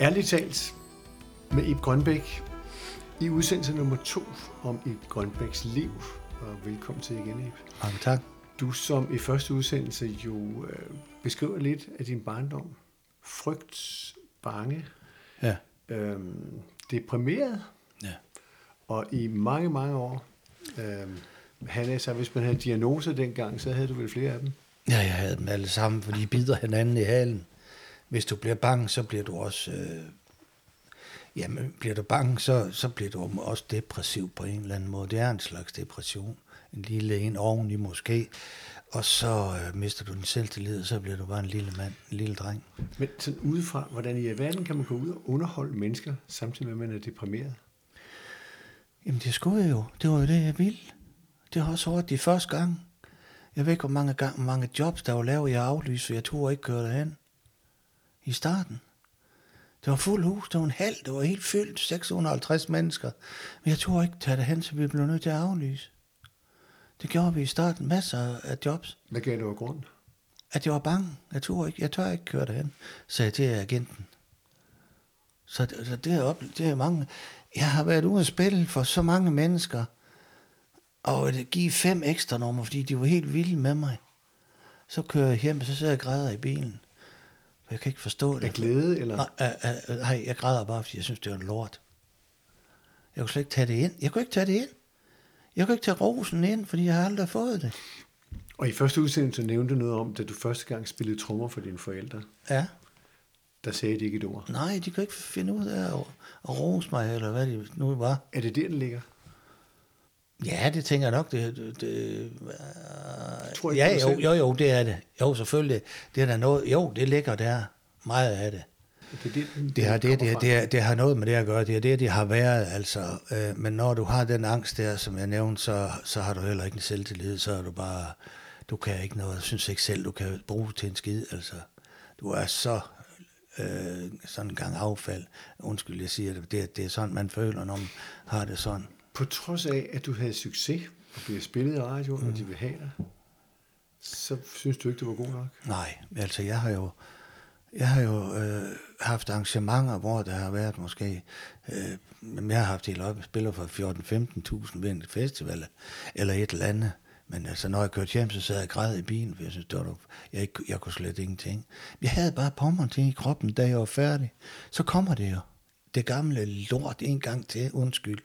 Ærligt talt med Ib Grønbæk i udsendelse nummer to om Ib Grønbæks liv. Og velkommen til igen, Ib. Mange tak. Du som i første udsendelse jo øh, beskriver lidt af din barndom. Frygt, bange, Ja. øh, deprimeret, ja. og i mange, mange år. Øh, han er så, hvis man havde diagnoser dengang, så havde du vel flere af dem. Ja, jeg havde dem alle sammen, for de bider hinanden i halen. Hvis du bliver bange, så bliver du også... Øh, jamen, bliver du bange, så, så bliver du også depressiv på en eller anden måde. Det er en slags depression. En lille en oveni måske. Og så øh, mister du din selvtillid, og så bliver du bare en lille mand, en lille dreng. Men sådan udefra, hvordan i verden kan man gå ud og underholde mennesker, samtidig med, at man er deprimeret? Jamen, det skulle jeg jo. Det var jo det, jeg ville. Det har også været de første gang. Jeg ved ikke, hvor mange, gang, hvor mange jobs, der var lavet, jeg aflyste, så jeg turde ikke køre derhen. I starten. Det var fuld hus, det var en halv, det var helt fyldt, 650 mennesker. Men jeg turde ikke tage derhen, så vi blev nødt til at aflyse. Det gjorde vi i starten, masser af jobs. Hvad gav det af grund? At jeg var bange. Jeg turde ikke, jeg tør ikke køre derhen, sagde jeg til agenten. Så, så det, er op, det er mange. Jeg har været ude at spille for så mange mennesker, og det give fem ekstra nummer, fordi de var helt vilde med mig. Så kører jeg hjem, så sidder jeg og græder i bilen. Jeg kan ikke forstå det. Af glæde, eller? Nej, øh, øh, nej, jeg græder bare, fordi jeg synes, det var en lort. Jeg kunne slet ikke tage det ind. Jeg kunne ikke tage det ind. Jeg kunne ikke tage rosen ind, fordi jeg har aldrig fået det. Og i første udsendelse nævnte du noget om, da du første gang spillede trommer for dine forældre. Ja. Der sagde de ikke et ord. Nej, de kunne ikke finde ud af at, at rose mig, eller hvad det nu var. Er det der, den ligger? Ja, det tænker jeg nok. Det, det, det, Tror ikke ja, jo, jo, jo, det er det. Jo, selvfølgelig. Det er der noget, jo, det ligger der. Meget af det. Det, det, den, Det har, det, det, det, det, det har noget med det at gøre. Det er det, de har været. Altså. Øh, men når du har den angst der, som jeg nævnte, så, så har du heller ikke en selvtillid. Så er du bare, du kan ikke noget. Jeg synes ikke selv, du kan bruge til en skid. Altså. Du er så øh, sådan en gang affald. Undskyld, jeg siger det. det. Det er sådan, man føler, når man har det sådan. På trods af, at du havde succes og blev spillet i radioen, Mm. og de vil have dig, så synes du ikke, du var god nok? Nej, altså jeg har jo, jeg har jo øh, haft arrangementer, hvor der har været måske, øh, men jeg har haft helt op, spiller for 14-15.000 ved en festival, eller et eller andet. Men altså, når jeg kørte hjem, så sad jeg og græd i bilen, for jeg synes, det var, jeg, ikke, jeg kunne slet ingenting. Jeg havde bare pommeren til i kroppen, da jeg var færdig. Så kommer det jo. Det gamle lort en gang til, undskyld.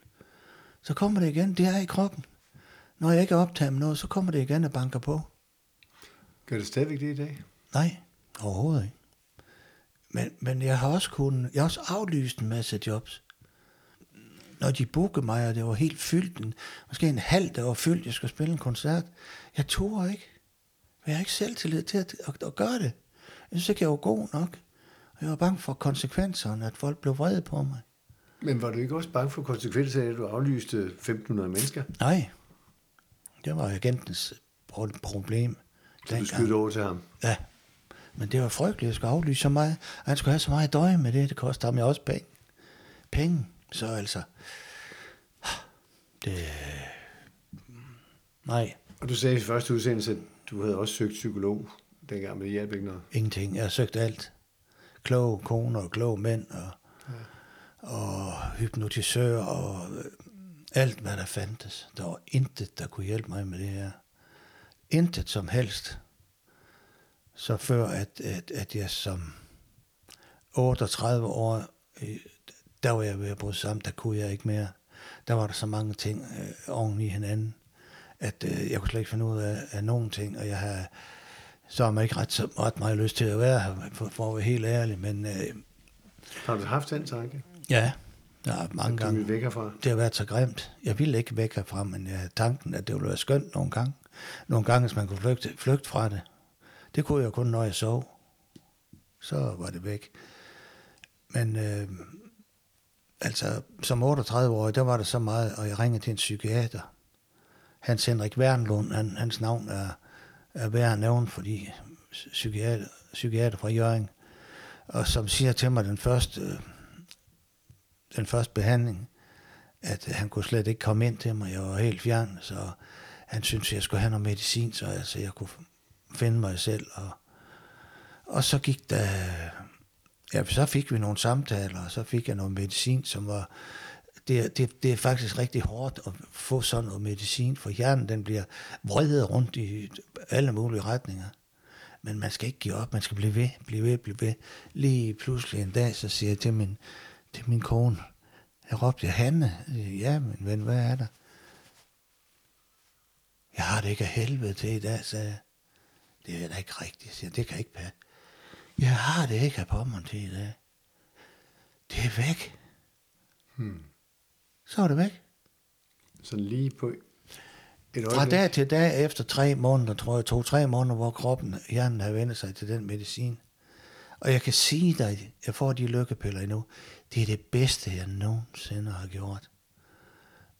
Så kommer det igen, det er i kroppen. Når jeg ikke optager med noget, så kommer det igen og banker på. Gør det stadigvæk det i dag? Nej, overhovedet ikke. Men, men jeg har også kunnet, jeg har også aflyst en masse jobs. Når de bookede mig, og det var helt fyldt, en, måske en halv, der var fyldt, jeg skulle spille en koncert. Jeg tog ikke. Men jeg har ikke selvtillid til at, at, at gøre det. Jeg synes ikke, jeg var god nok. Og jeg var bange for konsekvenserne, at folk blev vrede på mig. Men var du ikke også bange for konsekvenser af, at du aflyste 1.500 mennesker? Nej, det var agentens pro- problem. Så du skydte over til ham? Ja, men det var frygteligt, at skulle aflyse så meget. Han skulle have så meget døje med det, det koster ham jo også penge. Penge, så altså... Det... Nej, Og du sagde i første udsendelse, at du havde også søgt psykolog dengang, men det hjalp ikke noget. ingenting. Jeg har søgt alt. Kloge koner og kloge mænd og, og hypnotisører og øh, alt, hvad der fandtes. Der var intet, der kunne hjælpe mig med det her. Intet som helst. Så før, at, at, at jeg som 38 år, øh, der var jeg ved at bryde sammen, der kunne jeg ikke mere. Der var der så mange ting øh, oven i hinanden, at øh, jeg kunne slet ikke finde ud af, af nogen ting, og jeg havde så har man ikke ret, så- ret meget lyst til at være her, for, for at være helt ærlig, men øh, Har du haft den tanke? Ja, ja mange Du gange. vil væk herfra? Det har været så grimt. Jeg ville ikke væk herfra, men jeg havde tanken, at det ville være skønt nogle gange. Nogle gange, hvis man kunne flygte, flygte fra det. Det kunne jeg kun, når jeg sov. Så var det væk. Men øh, altså, som 38-årig, der var der så meget, og jeg ringede til en psykiater. Hans Henrik Wernlund, han, hans navn er, er værd at nævne, fordi psykiater, psykiater fra Jørgen, og som siger til mig den første, øh, den første behandling, at han kunne slet ikke komme ind til mig. Jeg var helt fjern, så han syntes, jeg skulle have noget medicin, så altså, jeg kunne finde mig selv. Og, og så gik der ja, så fik vi nogle samtaler, og så fik jeg noget medicin, som var... Det, det, det er faktisk rigtig hårdt at få sådan noget medicin, for hjernen den bliver vredet rundt i alle mulige retninger. Men man skal ikke give op, man skal blive ved, blive ved, blive ved. Lige pludselig en dag, så siger jeg til min, til min kone, jeg råbte, Hanne, ja, men ven, hvad er der? Jeg har det ikke af helvede til i dag, sagde jeg. Det er da ikke rigtigt, siger. Det kan ikke passe. Jeg har det ikke af pommeren til i dag. Det er væk. Hmm. Så er det væk. Sådan lige på et Fra dag til dag, efter tre måneder, tror jeg, to-tre måneder, hvor kroppen, hjernen har vendt sig til den medicin. Og jeg kan sige dig, jeg får de lykkepiller endnu. Det er det bedste, jeg nogensinde har gjort.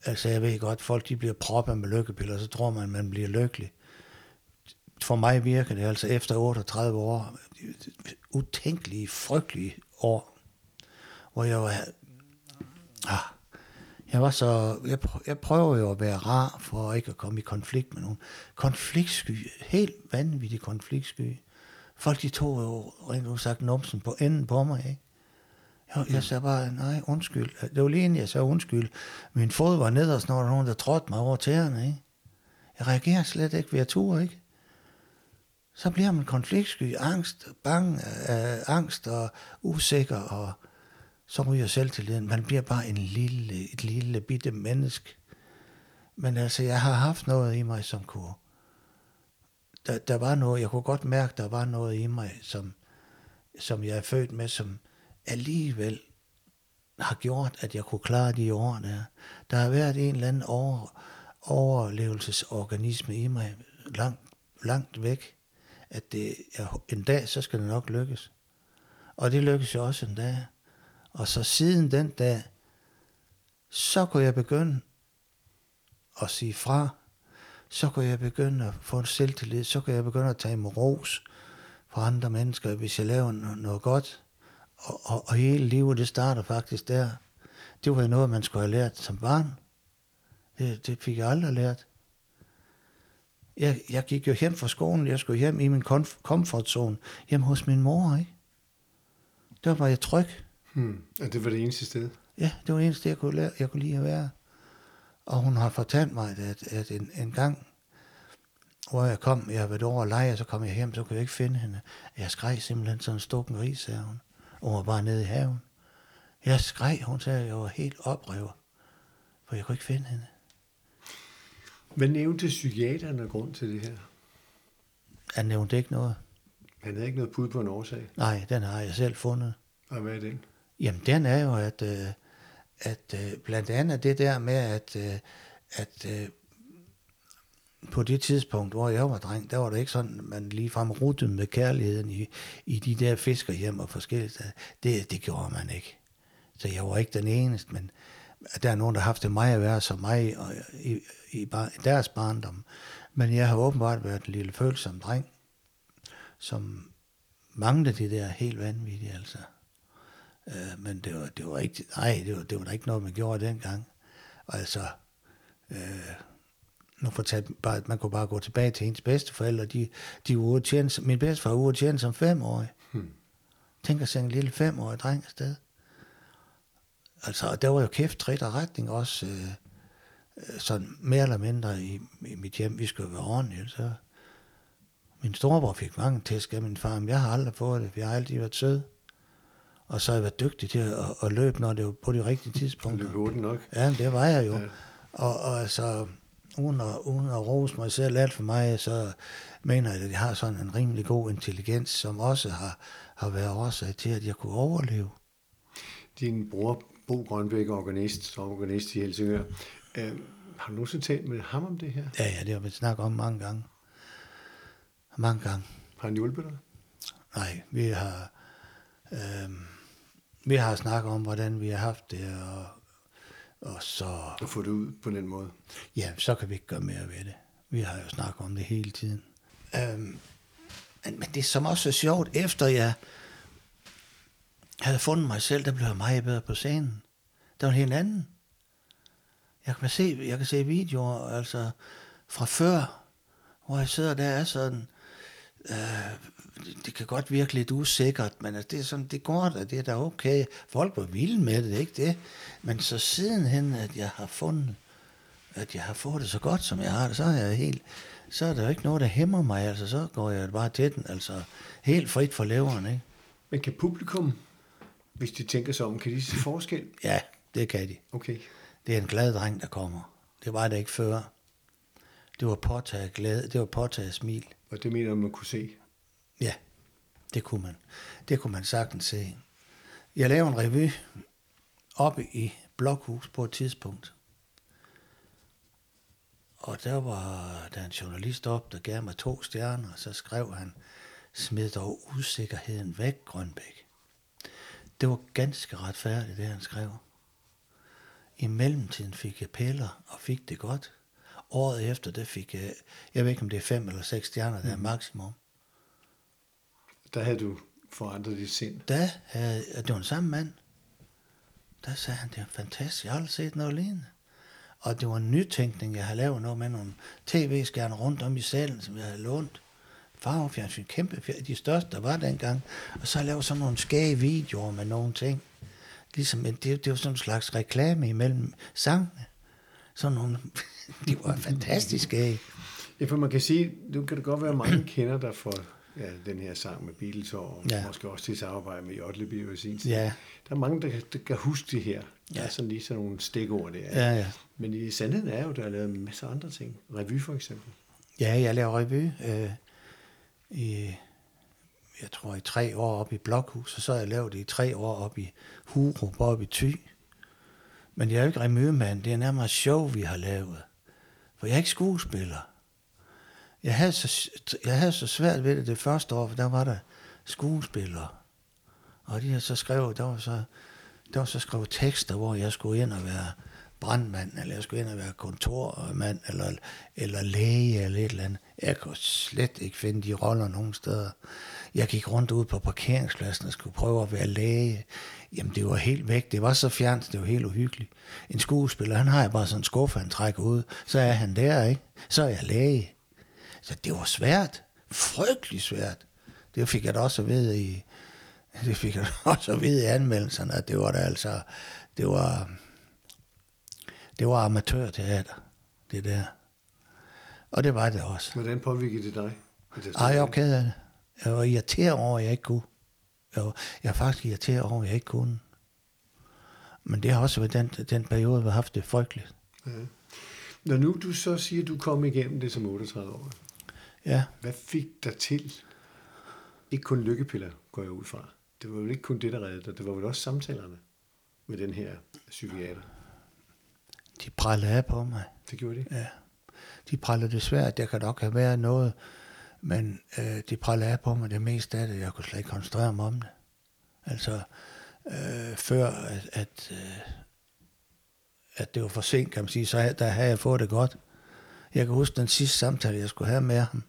Altså, jeg ved godt, folk de bliver proppet med lykkepiller, så tror man, man bliver lykkelig. For mig virker det altså efter 38 år, utænkelige, frygtelige år, hvor jeg var, ah, jeg var så, jeg, pr- jeg prøver jo at være rar, for ikke at komme i konflikt med nogen. Konfliktsky, helt vanvittig konfliktsky. Folk de tog jo rent udsagt numsen på enden på mig, ikke? Jeg, jeg sagde bare, nej, undskyld. Det var lige inden jeg sagde undskyld. Min fod var ned, og så var der nogen, der trådte mig over tæerne, ikke? Jeg reagerer slet ikke ved at ture, ikke? Så bliver man konfliktsky, angst, bange, øh, angst og usikker, og så ryger selvtilliden. Man bliver bare en lille, et lille bitte menneske. Men altså, jeg har haft noget i mig, som kunne... Der, der var noget, jeg kunne godt mærke, der var noget i mig, som, som jeg er født med, som alligevel har gjort, at jeg kunne klare de år der. Der har været en eller anden over, overlevelsesorganisme i mig, langt, langt væk, at det, jeg, en dag, så skal det nok lykkes. Og det lykkedes jo også en dag. Og så siden den dag, så kunne jeg begynde at sige fra. Så kunne jeg begynde at få en selvtillid. Så kunne jeg begynde at tage mig ros fra andre mennesker, hvis jeg laver no- noget godt. Og, og, og hele livet, det starter faktisk der. Det var noget, man skulle have lært som barn. Det, det fik jeg aldrig lært. Jeg, jeg gik jo hjem fra skolen, jeg skulle hjem i min komf- comfort-zone, hjem hos min mor, ikke? Der var jeg tryg. Hmm. Og det var det eneste sted. Ja, det var det eneste, jeg kunne, lære, jeg kunne lide at være. Og hun har fortalt mig, at, at en, en gang, hvor jeg kom, jeg havde været over og lege, og så kom jeg hjem, så kunne jeg ikke finde hende. Jeg skreg simpelthen sådan en stukken ris, sagde hun. Og hun var bare nede i haven. Jeg skreg, hun sagde, at jeg var helt oprevet, for jeg kunne ikke finde hende. Hvad nævnte psykiateren af grund til det her? Han nævnte ikke noget. Han havde ikke noget bud på en årsag. Nej, den har jeg selv fundet. Og hvad er den? Jamen, den er jo, at, øh, at øh, blandt andet det der med, at, øh, at øh, på det tidspunkt, hvor jeg var dreng, der var det ikke sådan, at man ligefrem rutte med kærligheden i, i de der fiskerhjem og forskellige steder. Det, det gjorde man ikke. Så jeg var ikke den eneste, men der er nogen, der har haft det meget værre som mig og i, i, bar, i deres barndom. Men jeg har åbenbart været en lille følsom dreng, som manglede det der helt vanvittigt, altså. Øh, men det var, det var ikke, nej, det var, det var da ikke noget, man gjorde dengang. Og altså, øh, nu fortalte bare, man kunne bare gå tilbage til ens bedsteforældre, de, de var at tjene, min bedstefar var ude at tjene som femårig. Hmm. Tænk at sende en lille femårig dreng afsted. Altså, og der var jo kæft, trit og retning også, øh, øh, sådan mere eller mindre i, i mit hjem. Vi skulle være ordentlige, så min storebror fik mange tæsk af min far, men jeg har aldrig fået det, for jeg har altid været sød. Og så har jeg været dygtig til at, at løbe, når det var på de rigtige tidspunkter. løb hurtigt nok. Ja, det var jeg jo. Ja. Og, og altså, uden at, uden at rose mig selv alt for mig, så mener jeg, at jeg har sådan en rimelig god intelligens, som også har, har været årsag til, at jeg kunne overleve. Din bror, Bo Grønbæk, organist, organist i Helsingør. Øh, har du nogensinde talt med ham om det her? Ja, ja, det har vi snakket om mange gange. Mange gange. Har han hjulpet dig? Nej, vi har, øh, vi har snakket om, hvordan vi har haft det, og, og så, At få det ud på den måde? ja, så kan vi ikke gøre mere ved det. Vi har jo snakket om det hele tiden. Øhm, men, men det som også er sjovt, efter jeg havde fundet mig selv, der blev jeg meget bedre på scenen. Der var en helt anden. Jeg kan se, jeg kan se videoer, altså fra før, hvor jeg sidder der er sådan, øh, det kan godt virke lidt usikkert, men altså, det, er sådan, det går da, det er da okay. Folk var vilde med det, ikke det. Men så sidenhen, at jeg har fundet, at jeg har fået det så godt, som jeg har det, så er jeg helt, så er der jo ikke noget, der hæmmer mig, altså så går jeg bare til den, altså helt frit for leveren, ikke? Men kan publikum, hvis de tænker sig om, kan de se forskel? Ja, det kan de. Okay. Det er en glad dreng, der kommer. Det var det ikke før. Det var påtaget glæde, det var påtaget smil. Og det mener man kunne se. Ja, det kunne man. Det kunne man sagtens se. Jeg lavede en revy oppe i Blokhus på et tidspunkt. Og der var der en journalist op, der gav mig to stjerner, og så skrev han, smid dog usikkerheden væk, Grønbæk. Det var ganske retfærdigt, det han skrev. I mellemtiden fik jeg piller og fik det godt. Året efter, det fik jeg, jeg ved ikke om det er fem eller seks stjerner, der er maksimum. Der havde du forandret dit sind. Da havde, det var den samme mand. Der sagde han, det er fantastisk, jeg har aldrig set noget lignende. Og det var en nytænkning, jeg havde lavet noget med nogle tv-skærme rundt om i salen, som jeg havde lånt. Farvefjernsyn, kæmpe fjer- de største, der var dengang. Og så lavede sådan nogle skæge videoer med nogle ting. Ligesom, en- det, det var sådan en slags reklame imellem sangene. Sådan nogle, de var fantastiske. Ja, for man kan sige, nu kan det godt være, at mange kender dig for ja, den her sang med Beatles og ja. Måske også til samarbejde med Jotleby i sin tid. Ja, Der er mange, der, kan- der kan huske det her. Ja. Der er sådan lige sådan nogle stikord der. ja, ja. Men i sandheden er jo, der er lavet en masse andre ting. Revy for eksempel. Ja, jeg laver revy øh, i, jeg tror i tre år op i Blokhus, og så har jeg lavet det i tre år op i Hurup, op i Thy. Men jeg er jo ikke remømand, det er nærmere show, vi har lavet. For jeg er ikke skuespiller. Jeg havde, så, jeg havde så svært ved det det første år, for der var der skuespillere. Og de havde så skrevet, der var så, der var så skrevet tekster, hvor jeg skulle ind og være brandmand, eller jeg skulle ind og være kontormand, eller, eller læge, eller et eller andet. Jeg kunne slet ikke finde de roller nogen steder. Jeg gik rundt ud på parkeringspladsen og skulle prøve at være læge. Jamen, det var helt væk. Det var så fjernt, det var helt uhyggeligt. En skuespiller, han har jeg bare sådan en skuffe, han trækker ud. Så er han der, ikke? Så er jeg læge. Så det var svært. Frygtelig svært. Det fik jeg da også at vide i, det fik jeg også at vide i anmeldelserne, at det var da altså, det var, det var amatørteater, det der. Og det var det også. Hvordan påvirker det dig? Ej, jeg var ked af det. Jeg var irriteret over, at jeg ikke kunne. Jeg var, jeg er faktisk irriteret over, at jeg ikke kunne. Men det har også været den, den periode, vi har haft det frygteligt. Ja. Når nu du så siger, at du kom igennem det som 38 år, Ja, hvad fik dig til? Ikke kun lykkepiller, går jeg ud fra. Det var vel ikke kun det, der reddede dig. Det var vel også samtalerne med den her psykiater. de prallede af på mig. Det gjorde de. Ja. De prallede desværre, der kan nok have været noget, men øh, de prallede af på mig det meste af det. Jeg kunne slet ikke koncentrere mig om det. Altså, øh, før at, at, øh, at det var for sent, kan man sige, så der havde jeg fået det godt. Jeg kan huske den sidste samtale, jeg skulle have med ham.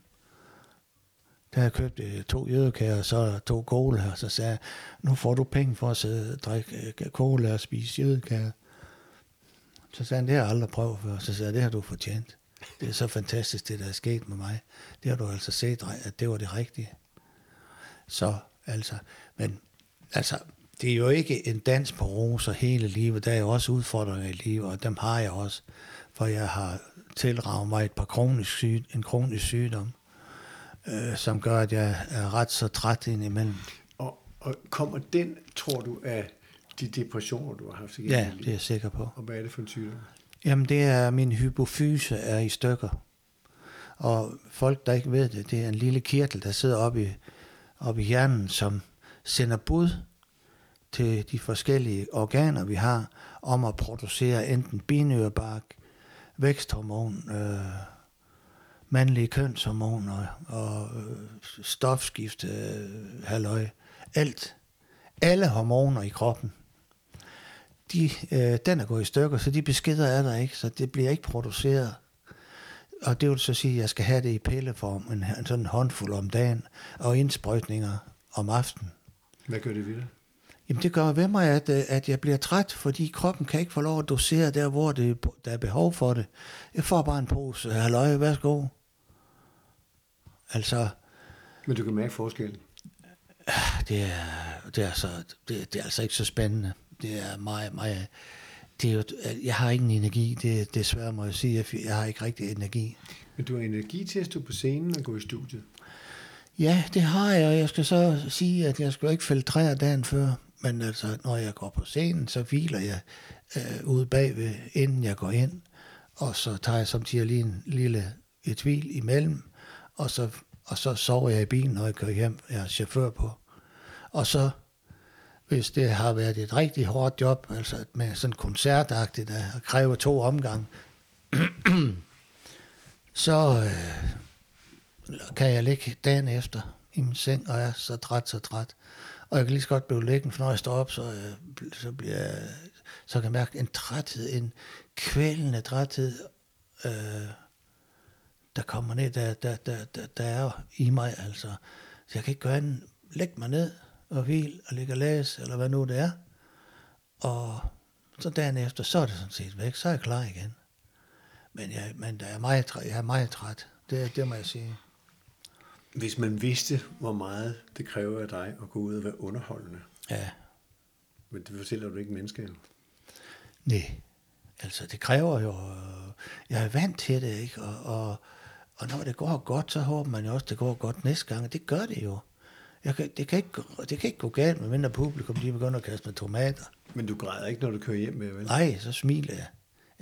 Der havde jeg købt øh, to jødekager, og så to cola, og så sagde jeg, nu får du penge for at sidde og drikke øh, cola og spise jødekager. Så sagde han, det har jeg aldrig prøvet før. Så sagde jeg, det har du fortjent. Det er så fantastisk, det der er sket med mig. Det har du altså set, at det var det rigtige. Så altså, men altså, det er jo ikke en dans på roser hele livet. Der er jo også udfordringer i livet, og dem har jeg også. For jeg har tilraget mig et par kronisk syg, en kronisk sygdom, øh, som gør, at jeg er ret så træt indimellem. Og, og kommer den, tror du, af de depressioner, du har haft Ja, det er jeg sikker på. Og hvad er det for en sygdom? Jamen, det er, min hypofyse er i stykker. Og folk, der ikke ved det, det er en lille kirtel, der sidder oppe i, oppe i hjernen, som sender bud til de forskellige organer, vi har, om at producere enten binyrbark, væksthormon, øh, mandlige kønshormoner og øh, stofskifte, øh, halløj, alt. Alle hormoner i kroppen de, øh, den er gået i stykker, så de beskeder er der ikke, så det bliver ikke produceret. Og det vil så sige, at jeg skal have det i pilleform, en, en sådan en håndfuld om dagen, og indsprøjtninger om aftenen. Hvad gør det ved dig? Jamen det gør ved mig, at, at jeg bliver træt, fordi kroppen kan ikke få lov at dosere der, hvor det, der er behov for det. Jeg får bare en pose, halløj, værsgo. Altså, Men du kan mærke forskellen. Det er, det er, så, det, det er altså ikke så spændende. Det er meget, meget... Det er jo, jeg har ingen energi, det, det svært må jeg sige. Jeg, jeg har ikke rigtig energi. Men du har energi til at stå på scenen og gå i studiet. Ja, det har jeg, og jeg skal så sige, at jeg skal ikke filtrere dagen før, men altså, når jeg går på scenen, så hviler jeg øh, ude bagved, inden jeg går ind, og så tager jeg samtidig lige en lille et hvil imellem, og så, og så sover jeg i bilen, når jeg kører hjem, jeg er chauffør på. Og så, hvis det har været et rigtig hårdt job, altså med sådan koncertagtigt, der kræver to omgang, så øh, kan jeg ligge dagen efter i min seng, og jeg er så træt, så træt. Og jeg kan lige så godt blive liggende, for når jeg står op, så, øh, så, bliver jeg, så kan jeg mærke en træthed, en kvælende træthed, øh, der kommer ned, der, der, der, der, der er i mig, altså. Så jeg kan ikke gøre andet, lægge mig ned og hvile og ligge og læse, eller hvad nu det er. Og så dagen efter, så er det sådan set væk, så er jeg klar igen. Men jeg, men der er meget, træt, jeg er meget træt, det, det må jeg sige. Hvis man vidste, hvor meget det kræver af dig at gå ud og være underholdende, Ja, men det fortæller du ikke mennesker nej. Altså, det kræver jo... øh, Jeg er vant til det, ikke? Og, og, og når det går godt, så håber man jo også, det går godt næste gang. Og det gør det jo. Jeg kan, det, kan ikke, gå- det kan ikke gå galt, med mindre publikum de begynder at kaste med tomater. Men du græder ikke, når du kører hjem med, vel? Nej, så smiler jeg.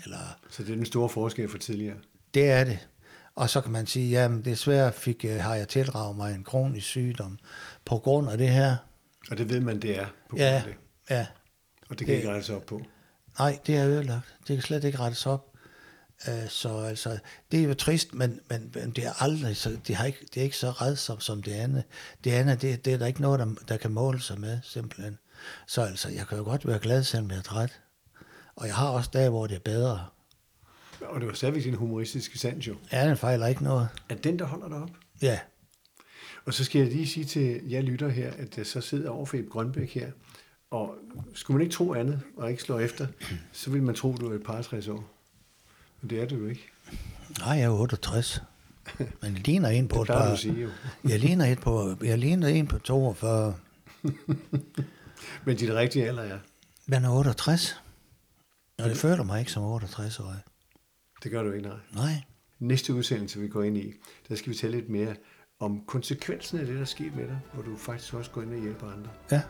Eller, Så det er den store forskel fra tidligere. det er det. Og så kan man sige, jamen desværre fik, øh, har jeg tildraget mig en kronisk sygdom på grund af det her. Og det ved man, det er på grund Ja, af det. ja. Og det kan Det- ikke rettes op på. Nej, det er ødelagt. Det kan slet ikke rettes op. Øh, Så altså, det er jo trist, men, men, men det er aldrig så, det, har ikke, det er ikke så redsomt som det andet. Det andet, det, det er der ikke noget, der, der kan måle sig med, simpelthen. Så altså, jeg kan jo godt være glad, selvom jeg er træt. Og jeg har også dage, hvor det er bedre. Og det var stadigvæk din humoristiske sans jo. Ja, den fejler ikke noget. Er den, der holder dig op? Ja, Og så skal jeg lige sige til jer lytter her, at jeg så sidder over for Eb Grønbæk her, og skulle man ikke tro andet, og ikke slå efter, så vil man tro, du er et par 60 år. Men det er du jo ikke. nej, jeg er 68. Men jeg ligner en på et par... sige jo. Jeg ligner, et på, jeg ligner en på 42. Men dit rigtige alder er, Men er 68. Og det føler mig ikke som 68 år. Det gør du ikke, nej. Nej. Næste udsendelse, vi går ind i, der skal vi tale lidt mere om konsekvensen af det, der er sket med dig, hvor du faktisk også går ind og hjælper andre. Ja.